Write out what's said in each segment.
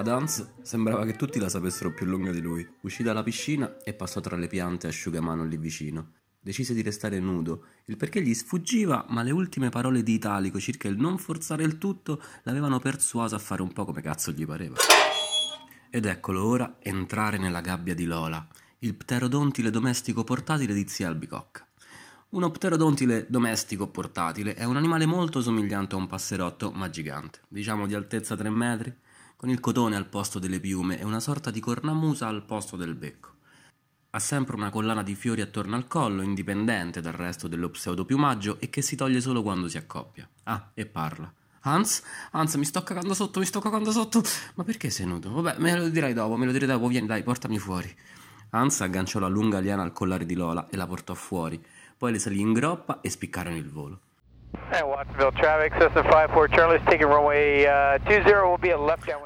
Ad Hans sembrava che tutti la sapessero più lunga di lui. Uscì dalla piscina e passò tra le piante asciugamano lì vicino. Decise di restare nudo, il perché gli sfuggiva, ma le ultime parole di Italico circa il non forzare il tutto l'avevano persuaso a fare un po' come cazzo gli pareva. Ed eccolo ora entrare nella gabbia di Lola, il pterodontile domestico portatile di zia Albicocca. Uno pterodontile domestico portatile è un animale molto somigliante a un passerotto, ma gigante, diciamo di altezza 3 metri, con il cotone al posto delle piume e una sorta di cornamusa al posto del becco. Ha sempre una collana di fiori attorno al collo, indipendente dal resto dello pseudopiumaggio e che si toglie solo quando si accoppia. Ah, e parla. Hans, Hans, mi sto cagando sotto, mi sto cagando sotto. Ma perché sei nudo? Vabbè, me lo dirai dopo, me lo direi dopo. Vieni, dai, portami fuori. Hans agganciò la lunga liana al collare di Lola e la portò fuori. Poi le salì in groppa e spiccarono il volo.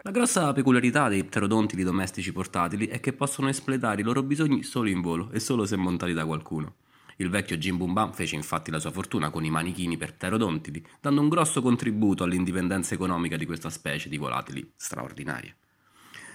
La grossa peculiarità dei pterodontili domestici portatili è che possono espletare i loro bisogni solo in volo e solo se montati da qualcuno. Il vecchio Jim Boom fece infatti la sua fortuna con i manichini per pterodontili, dando un grosso contributo all'indipendenza economica di questa specie di volatili straordinaria.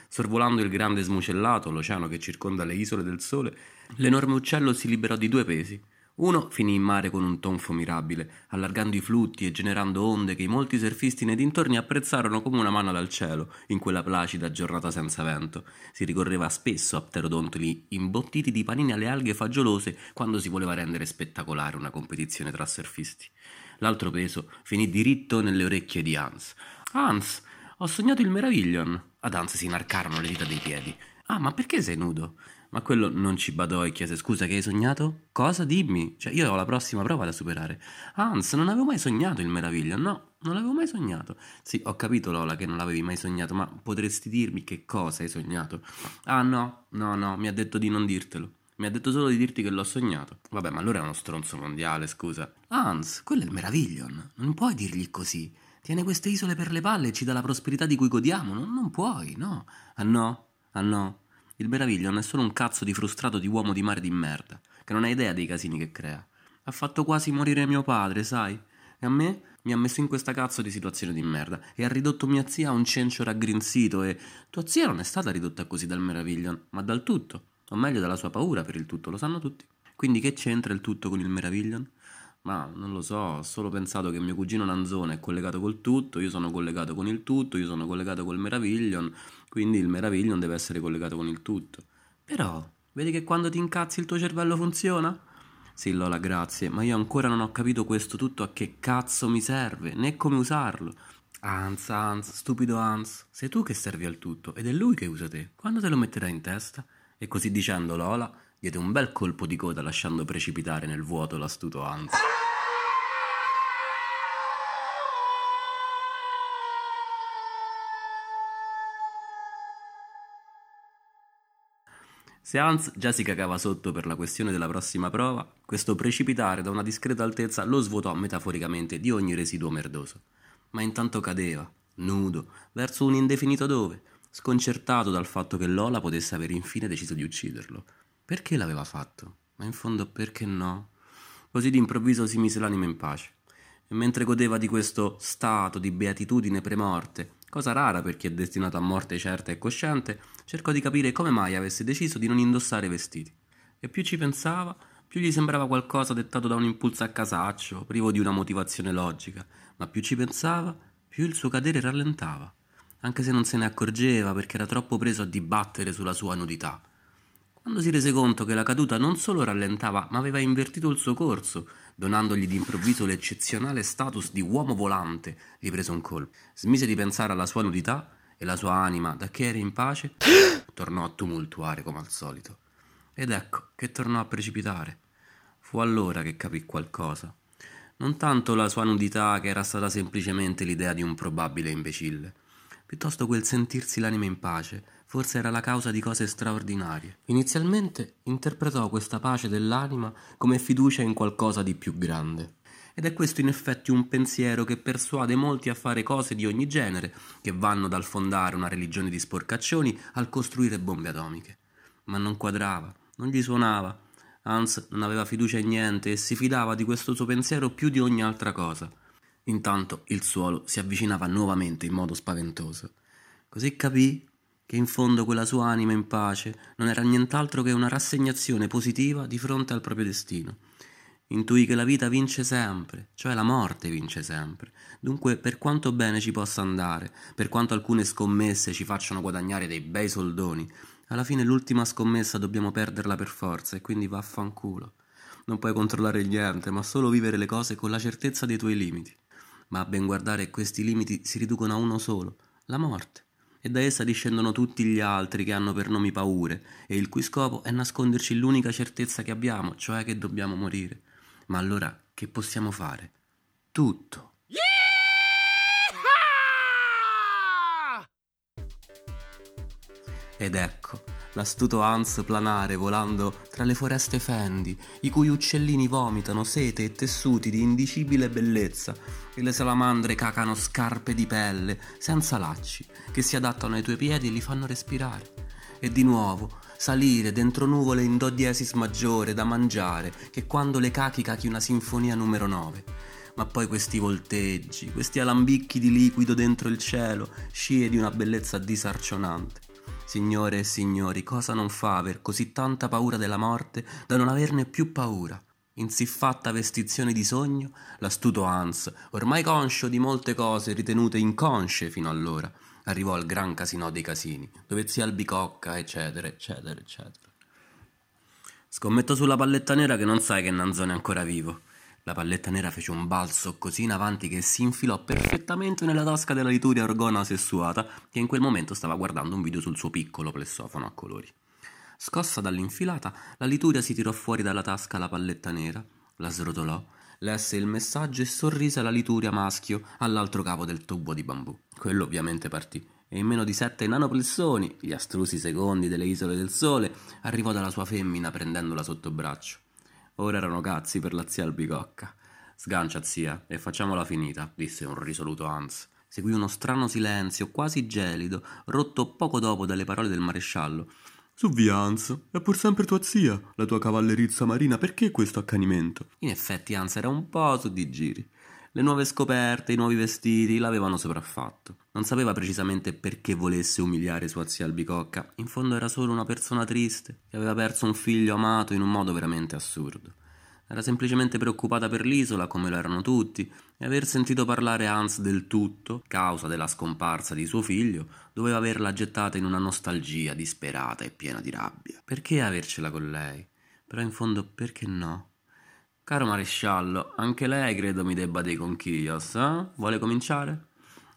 Sorvolando il grande smucellato, l'oceano che circonda le isole del sole, l'enorme uccello si liberò di due pesi, uno finì in mare con un tonfo mirabile, allargando i flutti e generando onde che i molti surfisti nei dintorni apprezzarono come una mano dal cielo in quella placida giornata senza vento. Si ricorreva spesso a pterodontoli imbottiti di panini alle alghe fagiolose quando si voleva rendere spettacolare una competizione tra surfisti. L'altro peso finì diritto nelle orecchie di Hans. Hans, ho sognato il Meraviglion. Ad Hans si inarcarono le dita dei piedi. Ah, ma perché sei nudo? Ma quello non ci badò e chiese scusa che hai sognato? Cosa? Dimmi. Cioè io ho la prossima prova da superare. Hans, non avevo mai sognato il meraviglio. No, non l'avevo mai sognato. Sì, ho capito Lola che non l'avevi mai sognato, ma potresti dirmi che cosa hai sognato? Ah no, no, no, mi ha detto di non dirtelo. Mi ha detto solo di dirti che l'ho sognato. Vabbè, ma allora è uno stronzo mondiale, scusa. Hans, quello è il Meraviglion. Non puoi dirgli così. Tiene queste isole per le palle e ci dà la prosperità di cui godiamo. Non, non puoi, no. Ah no? Ah no? Il Meraviglion è solo un cazzo di frustrato di uomo di mare di merda, che non ha idea dei casini che crea. Ha fatto quasi morire mio padre, sai? E a me mi ha messo in questa cazzo di situazione di merda e ha ridotto mia zia a un cencio raggrinzito e... Tua zia non è stata ridotta così dal Meraviglion, ma dal tutto, o meglio dalla sua paura per il tutto, lo sanno tutti. Quindi che c'entra il tutto con il Meraviglion? Ma non lo so, ho solo pensato che mio cugino Nanzone è collegato col tutto, io sono collegato con il tutto, io sono collegato col Meraviglion, quindi il Meraviglion deve essere collegato con il tutto. Però, vedi che quando ti incazzi il tuo cervello funziona? Sì, Lola, grazie, ma io ancora non ho capito questo tutto a che cazzo mi serve, né come usarlo. Hans, Hans, stupido Hans, sei tu che servi al tutto ed è lui che usa te. Quando te lo metterai in testa? E così dicendo Lola diede un bel colpo di coda lasciando precipitare nel vuoto l'astuto Hans. Se Hans già si cagava sotto per la questione della prossima prova, questo precipitare da una discreta altezza lo svuotò metaforicamente di ogni residuo merdoso. Ma intanto cadeva, nudo, verso un indefinito dove, sconcertato dal fatto che Lola potesse aver infine deciso di ucciderlo. Perché l'aveva fatto? Ma in fondo perché no? Così d'improvviso si mise l'anima in pace. E mentre godeva di questo stato di beatitudine premorte, cosa rara per chi è destinato a morte certa e cosciente, cercò di capire come mai avesse deciso di non indossare vestiti. E più ci pensava, più gli sembrava qualcosa dettato da un impulso a casaccio, privo di una motivazione logica, ma più ci pensava, più il suo cadere rallentava, anche se non se ne accorgeva perché era troppo preso a dibattere sulla sua nudità. Quando si rese conto che la caduta non solo rallentava, ma aveva invertito il suo corso, donandogli d'improvviso l'eccezionale status di uomo volante, gli prese un colpo. Smise di pensare alla sua nudità e la sua anima, da che era in pace, tornò a tumultuare come al solito. Ed ecco che tornò a precipitare. Fu allora che capì qualcosa. Non tanto la sua nudità, che era stata semplicemente l'idea di un probabile imbecille, piuttosto quel sentirsi l'anima in pace, forse era la causa di cose straordinarie. Inizialmente interpretò questa pace dell'anima come fiducia in qualcosa di più grande. Ed è questo in effetti un pensiero che persuade molti a fare cose di ogni genere, che vanno dal fondare una religione di sporcaccioni al costruire bombe atomiche. Ma non quadrava, non gli suonava. Hans non aveva fiducia in niente e si fidava di questo suo pensiero più di ogni altra cosa. Intanto il suolo si avvicinava nuovamente in modo spaventoso. Così capì che in fondo quella sua anima in pace non era nient'altro che una rassegnazione positiva di fronte al proprio destino. Intuì che la vita vince sempre, cioè la morte vince sempre. Dunque, per quanto bene ci possa andare, per quanto alcune scommesse ci facciano guadagnare dei bei soldoni, alla fine l'ultima scommessa dobbiamo perderla per forza e quindi vaffanculo. Non puoi controllare niente, ma solo vivere le cose con la certezza dei tuoi limiti. Ma a ben guardare questi limiti si riducono a uno solo, la morte e da essa discendono tutti gli altri che hanno per nomi paure e il cui scopo è nasconderci l'unica certezza che abbiamo, cioè che dobbiamo morire. Ma allora che possiamo fare? Tutto. Ed ecco, l'astuto Hans planare volando tra le foreste fendi, i cui uccellini vomitano sete e tessuti di indicibile bellezza, e le salamandre cacano scarpe di pelle, senza lacci, che si adattano ai tuoi piedi e li fanno respirare. E di nuovo, salire dentro nuvole in do diesis maggiore da mangiare, che quando le cachi cachi una sinfonia numero 9. Ma poi questi volteggi, questi alambicchi di liquido dentro il cielo, scie di una bellezza disarcionante. Signore e signori, cosa non fa aver così tanta paura della morte da non averne più paura? In siffatta vestizione di sogno, l'astuto Hans, ormai conscio di molte cose ritenute inconsce fino allora, arrivò al gran casino dei casini, dove zia Albicocca, eccetera, eccetera, eccetera. Scommetto sulla palletta nera che non sai che Nanzone è ancora vivo. La palletta nera fece un balzo così in avanti che si infilò perfettamente nella tasca della lituria orgona sessuata che in quel momento stava guardando un video sul suo piccolo plessofono a colori. Scossa dall'infilata, la lituria si tirò fuori dalla tasca la palletta nera, la srotolò, lesse il messaggio e sorrise alla lituria maschio all'altro capo del tubo di bambù. Quello ovviamente partì e in meno di sette nanoplessoni, gli astrusi secondi delle isole del sole, arrivò dalla sua femmina prendendola sotto braccio. Ora erano cazzi per la zia albicocca. Sgancia, zia, e facciamola finita, disse un risoluto Hans. Seguì uno strano silenzio, quasi gelido, rotto poco dopo dalle parole del maresciallo. Su via, Hans, è pur sempre tua zia, la tua cavallerizza marina, perché questo accanimento? In effetti Hans era un po' su di giri. Le nuove scoperte, i nuovi vestiti l'avevano sopraffatto. Non sapeva precisamente perché volesse umiliare sua zia albicocca, in fondo era solo una persona triste, che aveva perso un figlio amato in un modo veramente assurdo. Era semplicemente preoccupata per l'isola, come lo erano tutti, e aver sentito parlare Hans del tutto, causa della scomparsa di suo figlio, doveva averla gettata in una nostalgia disperata e piena di rabbia. Perché avercela con lei? Però in fondo perché no? Caro maresciallo, anche lei credo mi debba dei conchiglios, eh? Vuole cominciare?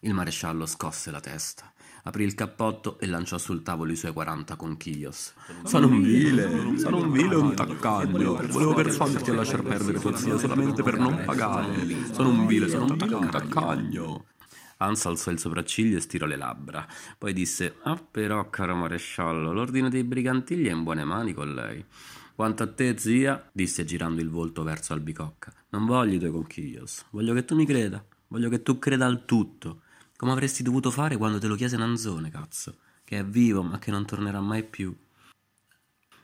Il maresciallo scosse la testa, aprì il cappotto e lanciò sul tavolo i suoi 40 conchiglios. Sono un vile, sono un vile un taccagno. Volevo persuaderti a lasciar perdere tua zia solamente per non pagare. Sono un vile, sono un vile un taccagno. Hans alzò il sopracciglio e stirò le labbra. Poi disse: Ah, però, caro maresciallo, l'ordine dei brigantigli è in buone mani con lei. Quanto a te, zia, disse girando il volto verso Albicocca, non voglio i tuoi conchiglios, voglio che tu mi creda, voglio che tu creda al tutto, come avresti dovuto fare quando te lo chiese Nanzone, cazzo, che è vivo ma che non tornerà mai più.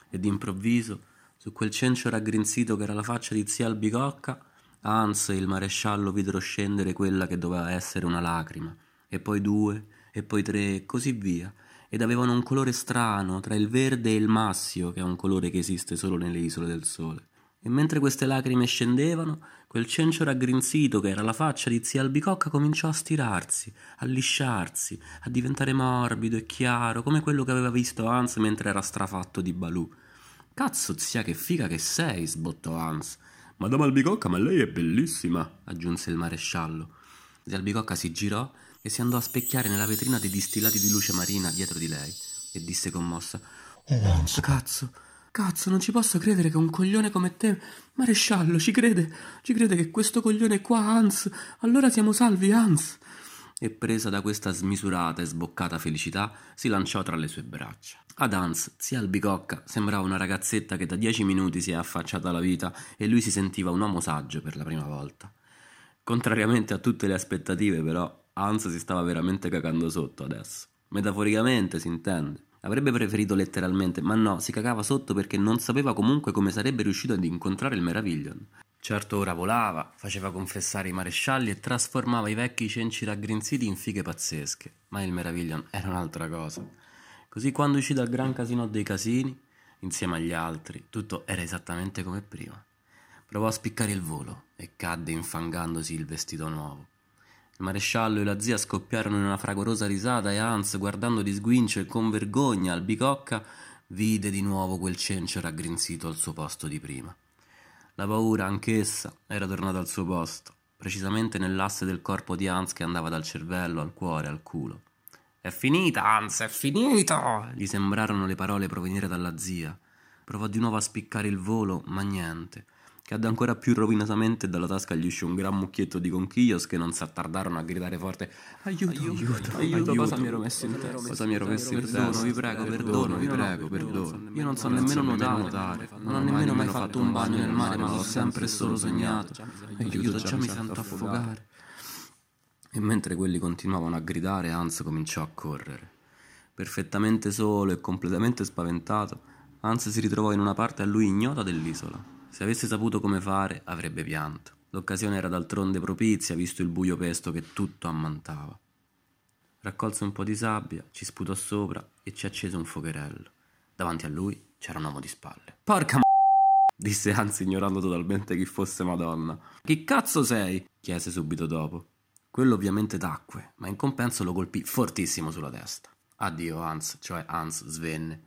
E d'improvviso, su quel cencio raggrinzito che era la faccia di zia Albicocca, Hans e il maresciallo videro scendere quella che doveva essere una lacrima, e poi due, e poi tre, e così via, ed avevano un colore strano tra il verde e il massio, che è un colore che esiste solo nelle isole del sole. E mentre queste lacrime scendevano, quel cencio raggrinzito che era la faccia di zia Albicocca cominciò a stirarsi, a lisciarsi, a diventare morbido e chiaro, come quello che aveva visto Hans mentre era strafatto di Balù. Cazzo, zia, che figa che sei, sbottò Hans. Madame Albicocca, ma lei è bellissima, aggiunse il maresciallo. Zia Albicocca si girò e si andò a specchiare nella vetrina dei distillati di luce marina dietro di lei e disse commossa: Oh, Hans, cazzo, cazzo, non ci posso credere che un coglione come te, maresciallo, ci crede, ci crede che questo coglione è qua, Hans. Allora siamo salvi, Hans. E presa da questa smisurata e sboccata felicità, si lanciò tra le sue braccia. Ad Hans, zia Albicocca, sembrava una ragazzetta che da dieci minuti si è affacciata alla vita e lui si sentiva un uomo saggio per la prima volta. Contrariamente a tutte le aspettative, però, Hans si stava veramente cagando sotto adesso. Metaforicamente si intende. Avrebbe preferito letteralmente, ma no, si cagava sotto perché non sapeva comunque come sarebbe riuscito ad incontrare il Meraviglion. Certo ora volava, faceva confessare i marescialli e trasformava i vecchi cenci raggrinziti in fighe pazzesche, ma il Meraviglion era un'altra cosa. Così quando uscì dal gran casino dei casini, insieme agli altri, tutto era esattamente come prima. Provò a spiccare il volo e cadde infangandosi il vestito nuovo. Il maresciallo e la zia scoppiarono in una fragorosa risata e Hans, guardando di sguincio e con vergogna al bicocca, vide di nuovo quel cencio raggrinzito al suo posto di prima. La paura, anch'essa, era tornata al suo posto, precisamente nell'asse del corpo di Hans che andava dal cervello al cuore, al culo. È finita, Hans, è finita! Gli sembrarono le parole provenire dalla zia. Provò di nuovo a spiccare il volo, ma niente. Cadde ancora più rovinosamente e dalla tasca gli uscì un gran mucchietto di conchiglios che non s'attardarono a gridare forte Aiuto, aiuto, aiuto, aiuto, cosa mi ero messo in testa? Cosa mi ero messo in testa? Perdono, vi prego, perdono, vi prego, perdono. Io non so nemmeno nuotare, non ho nemmeno mai fatto un bagno nel mare, ma l'ho sempre solo sognato. Aiuto, già mi sento affogare. E mentre quelli continuavano a gridare, Hans cominciò a correre. Perfettamente solo e completamente spaventato, Hans si ritrovò in una parte a lui ignota dell'isola. Se avesse saputo come fare, avrebbe pianto. L'occasione era d'altronde propizia, visto il buio pesto che tutto ammantava. Raccolse un po' di sabbia, ci sputò sopra e ci accese un fuocherello. Davanti a lui c'era un uomo di spalle. Porca m***a! disse Hans ignorando totalmente chi fosse Madonna. Chi cazzo sei? chiese subito dopo. Quello ovviamente tacque, ma in compenso lo colpì fortissimo sulla testa. Addio Hans, cioè Hans svenne.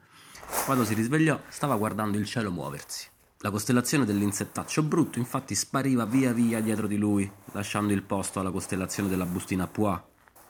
Quando si risvegliò, stava guardando il cielo muoversi. La costellazione dell'insettaccio brutto infatti spariva via via dietro di lui, lasciando il posto alla costellazione della bustina Pois.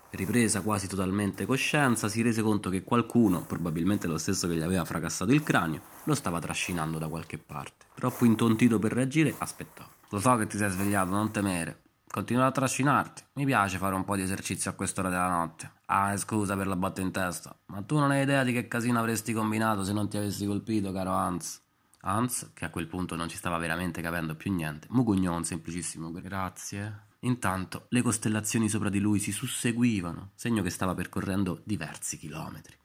Ripresa quasi totalmente coscienza, si rese conto che qualcuno, probabilmente lo stesso che gli aveva fracassato il cranio, lo stava trascinando da qualche parte. Troppo intontito per reagire, aspettò. Lo so che ti sei svegliato, non temere. Continua a trascinarti. Mi piace fare un po' di esercizio a quest'ora della notte. Ah, scusa per la botta in testa, ma tu non hai idea di che casino avresti combinato se non ti avessi colpito, caro Hans. Hans, che a quel punto non ci stava veramente capendo più niente, mugugnò un semplicissimo grazie. Intanto le costellazioni sopra di lui si susseguivano, segno che stava percorrendo diversi chilometri.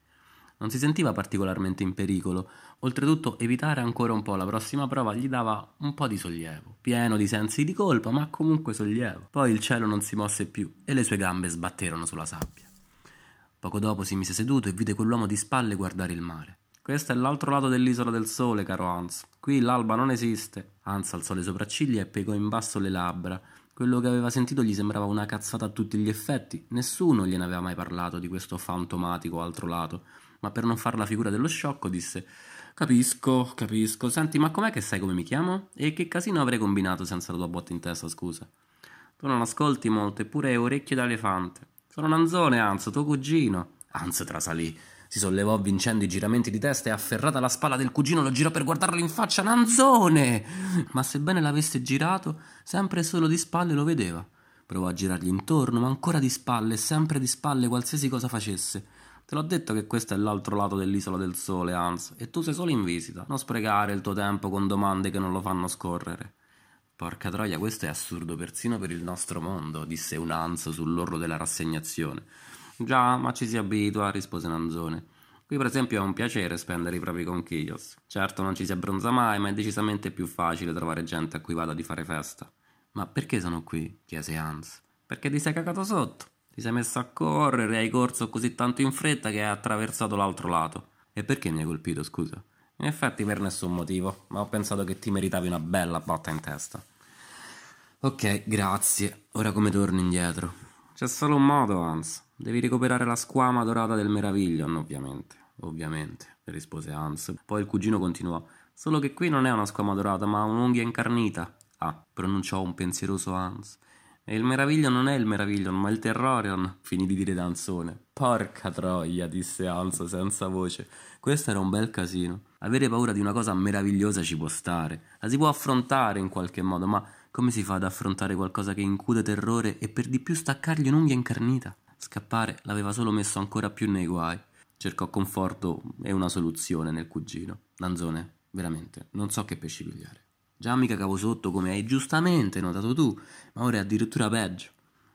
Non si sentiva particolarmente in pericolo, oltretutto evitare ancora un po' la prossima prova gli dava un po' di sollievo, pieno di sensi di colpa, ma comunque sollievo. Poi il cielo non si mosse più e le sue gambe sbatterono sulla sabbia. Poco dopo si mise seduto e vide quell'uomo di spalle guardare il mare. Questo è l'altro lato dell'isola del sole, caro Hans. Qui l'alba non esiste. Hans alzò le sopracciglia e piegò in basso le labbra. Quello che aveva sentito gli sembrava una cazzata a tutti gli effetti. Nessuno gliene aveva mai parlato di questo fantomatico altro lato. Ma per non far la figura dello sciocco disse: Capisco, capisco. Senti, ma com'è che sai come mi chiamo? E che casino avrei combinato senza la tua botta in testa, scusa? Tu non ascolti molto, eppure hai orecchie da elefante. Sono Nanzone, Hans, tuo cugino. Hans trasalì. Si sollevò vincendo i giramenti di testa e afferrata la spalla del cugino lo girò per guardarlo in faccia. Nanzone! Ma sebbene l'avesse girato, sempre solo di spalle lo vedeva. Provò a girargli intorno, ma ancora di spalle, sempre di spalle, qualsiasi cosa facesse. Te l'ho detto che questo è l'altro lato dell'isola del sole, Hans, e tu sei solo in visita. Non sprecare il tuo tempo con domande che non lo fanno scorrere. Porca troia, questo è assurdo persino per il nostro mondo, disse un Hans sull'orlo della rassegnazione. Già, ma ci si abitua, rispose Nanzone. Qui per esempio è un piacere spendere i propri conchiglios. Certo non ci si abbronza mai, ma è decisamente più facile trovare gente a cui vada di fare festa. Ma perché sono qui? chiese Hans. Perché ti sei cagato sotto. Ti sei messo a correre, hai corso così tanto in fretta che hai attraversato l'altro lato. E perché mi hai colpito, scusa? In effetti per nessun motivo, ma ho pensato che ti meritavi una bella botta in testa. Ok, grazie. Ora come torno indietro? C'è solo un modo, Hans. Devi recuperare la squama dorata del Meraviglion, ovviamente. Ovviamente, rispose Hans. Poi il cugino continuò. Solo che qui non è una squama dorata, ma un'unghia incarnita. Ah, pronunciò un pensieroso Hans. E il Meraviglion non è il Meraviglion, ma il Terrorion, finì di dire Danzone. Porca troia, disse Hans senza voce. Questo era un bel casino. Avere paura di una cosa meravigliosa ci può stare. La si può affrontare in qualche modo, ma come si fa ad affrontare qualcosa che incute terrore e per di più staccargli un'unghia incarnita? Scappare l'aveva solo messo ancora più nei guai. Cercò conforto e una soluzione nel cugino. Lanzone, veramente, non so che pesci pigliare. Già mi cagavo sotto come hai giustamente notato tu, ma ora è addirittura peggio.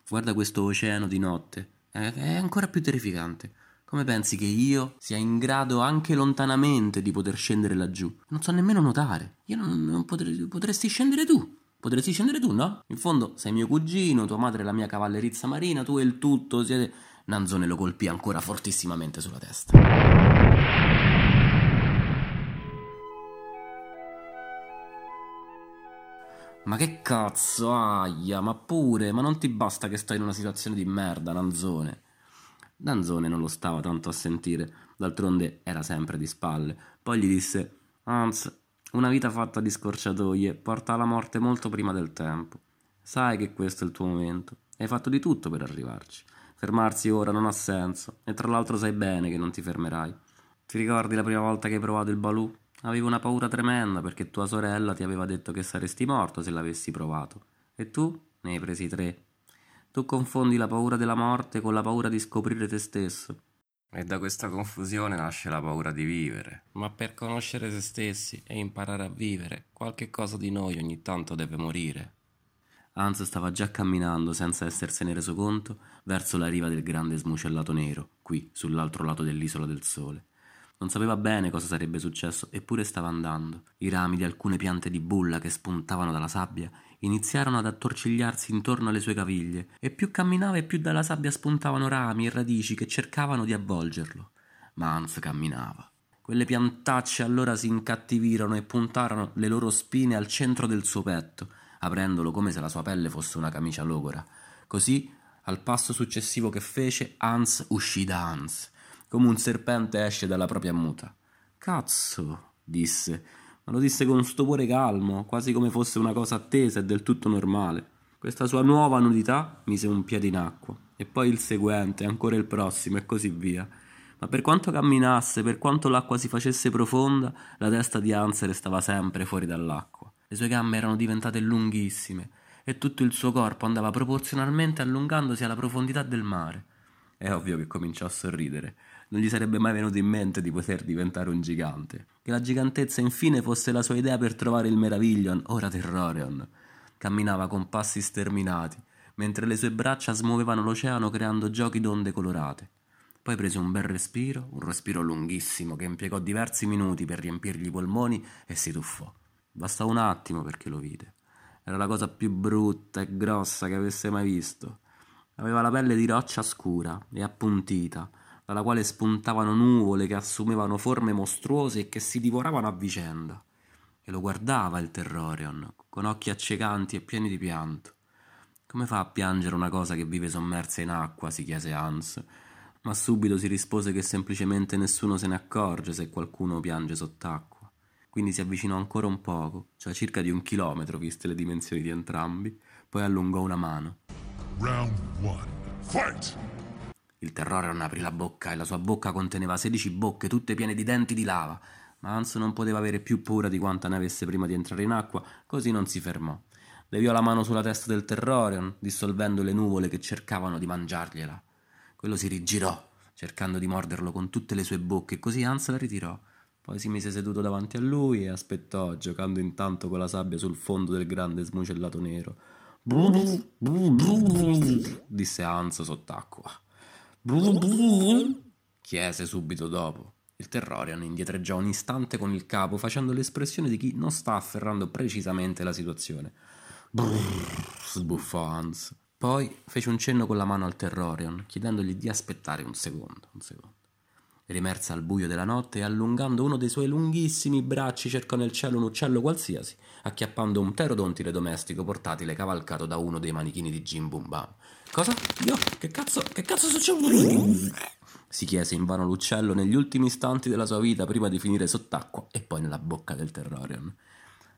Guarda questo oceano di notte, è, è ancora più terrificante. Come pensi che io sia in grado anche lontanamente di poter scendere laggiù? Non so nemmeno nuotare. Io non, non potrei, potresti scendere tu. Potresti scendere tu, no? In fondo sei mio cugino, tua madre è la mia cavallerizza marina, tu e il tutto siete... Nanzone lo colpì ancora fortissimamente sulla testa. Ma che cazzo, aia, ma pure, ma non ti basta che stai in una situazione di merda, Nanzone. Nanzone non lo stava tanto a sentire, d'altronde era sempre di spalle. Poi gli disse: Hans, una vita fatta di scorciatoie porta alla morte molto prima del tempo. Sai che questo è il tuo momento. Hai fatto di tutto per arrivarci. Fermarsi ora non ha senso, e tra l'altro sai bene che non ti fermerai. Ti ricordi la prima volta che hai provato il balù? Avevo una paura tremenda perché tua sorella ti aveva detto che saresti morto se l'avessi provato. E tu ne hai presi tre. Tu confondi la paura della morte con la paura di scoprire te stesso. E da questa confusione nasce la paura di vivere. Ma per conoscere se stessi e imparare a vivere, qualche cosa di noi ogni tanto deve morire. Hans stava già camminando, senza essersene reso conto, verso la riva del grande smucellato nero, qui, sull'altro lato dell'isola del sole. Non sapeva bene cosa sarebbe successo, eppure stava andando. I rami di alcune piante di bulla che spuntavano dalla sabbia iniziarono ad attorcigliarsi intorno alle sue caviglie, e più camminava e più dalla sabbia spuntavano rami e radici che cercavano di avvolgerlo. Ma Hans camminava. Quelle piantacce allora si incattivirono e puntarono le loro spine al centro del suo petto, aprendolo come se la sua pelle fosse una camicia logora. Così, al passo successivo che fece, Hans uscì da Hans come un serpente esce dalla propria muta. Cazzo, disse, ma lo disse con stupore calmo, quasi come fosse una cosa attesa e del tutto normale. Questa sua nuova nudità mise un piede in acqua, e poi il seguente, ancora il prossimo, e così via. Ma per quanto camminasse, per quanto l'acqua si facesse profonda, la testa di Hans restava sempre fuori dall'acqua. Le sue gambe erano diventate lunghissime, e tutto il suo corpo andava proporzionalmente allungandosi alla profondità del mare. È ovvio che cominciò a sorridere non gli sarebbe mai venuto in mente di poter diventare un gigante. Che la gigantezza infine fosse la sua idea per trovare il Meraviglion, ora Terrorion. Camminava con passi sterminati, mentre le sue braccia smuovevano l'oceano creando giochi d'onde colorate. Poi prese un bel respiro, un respiro lunghissimo che impiegò diversi minuti per riempirgli i polmoni e si tuffò. Bastò un attimo perché lo vide. Era la cosa più brutta e grossa che avesse mai visto. Aveva la pelle di roccia scura e appuntita, dalla quale spuntavano nuvole che assumevano forme mostruose e che si divoravano a vicenda. E lo guardava il Terrorion, con occhi accecanti e pieni di pianto. Come fa a piangere una cosa che vive sommersa in acqua? si chiese Hans, ma subito si rispose che semplicemente nessuno se ne accorge se qualcuno piange sott'acqua. Quindi si avvicinò ancora un poco, cioè circa di un chilometro viste le dimensioni di entrambi, poi allungò una mano. Round one. Fight! Il terrore non aprì la bocca e la sua bocca conteneva sedici bocche tutte piene di denti di lava, ma Hans non poteva avere più paura di quanta ne avesse prima di entrare in acqua, così non si fermò. Leviò la mano sulla testa del Terrorion, dissolvendo le nuvole che cercavano di mangiargliela. Quello si rigirò, cercando di morderlo con tutte le sue bocche, e così Hans la ritirò. Poi si mise seduto davanti a lui e aspettò, giocando intanto con la sabbia sul fondo del grande smucellato nero. disse Hans sott'acqua. Chiese subito dopo. Il Terrorian indietreggiò un istante con il capo, facendo l'espressione di chi non sta afferrando precisamente la situazione. Brrr, sbuffò Hans. Poi fece un cenno con la mano al Terrorian, chiedendogli di aspettare un secondo, un secondo. Rimerse al buio della notte e allungando uno dei suoi lunghissimi bracci cercò nel cielo un uccello qualsiasi, acchiappando un pterodontile domestico portatile cavalcato da uno dei manichini di Jim Boom. Cosa? Io? Che cazzo? Che cazzo succede? Si chiese invano l'uccello negli ultimi istanti della sua vita prima di finire sott'acqua e poi nella bocca del Terrorion.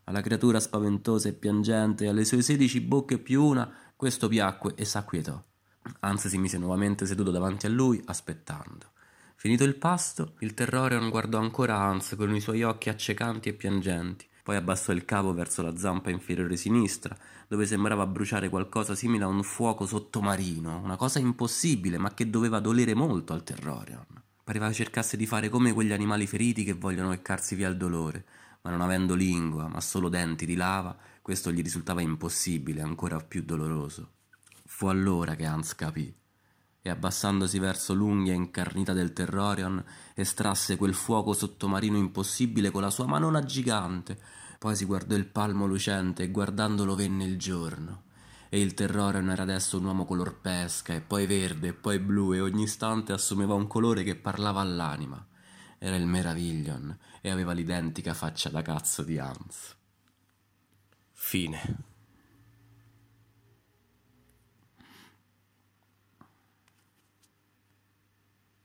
Alla creatura spaventosa e piangente, alle sue sedici bocche più una, questo piacque e s'acquietò. Anzi si mise nuovamente seduto davanti a lui, aspettando. Finito il pasto, il Terrorion guardò ancora Hans con i suoi occhi accecanti e piangenti, poi abbassò il capo verso la zampa inferiore sinistra, dove sembrava bruciare qualcosa simile a un fuoco sottomarino, una cosa impossibile, ma che doveva dolere molto al Terrorion. Pareva cercasse di fare come quegli animali feriti che vogliono leccarsi via il dolore, ma non avendo lingua, ma solo denti di lava, questo gli risultava impossibile, ancora più doloroso. Fu allora che Hans capì e abbassandosi verso l'unghia incarnita del Terrorion, estrasse quel fuoco sottomarino impossibile con la sua manona gigante. Poi si guardò il palmo lucente e guardandolo venne il giorno. e il terrore non era adesso un uomo color pesca e poi verde e poi blu e ogni istante assumeva un colore che parlava all'anima. Era il Meraviglion e aveva l'identica faccia da cazzo di Hans. Fine.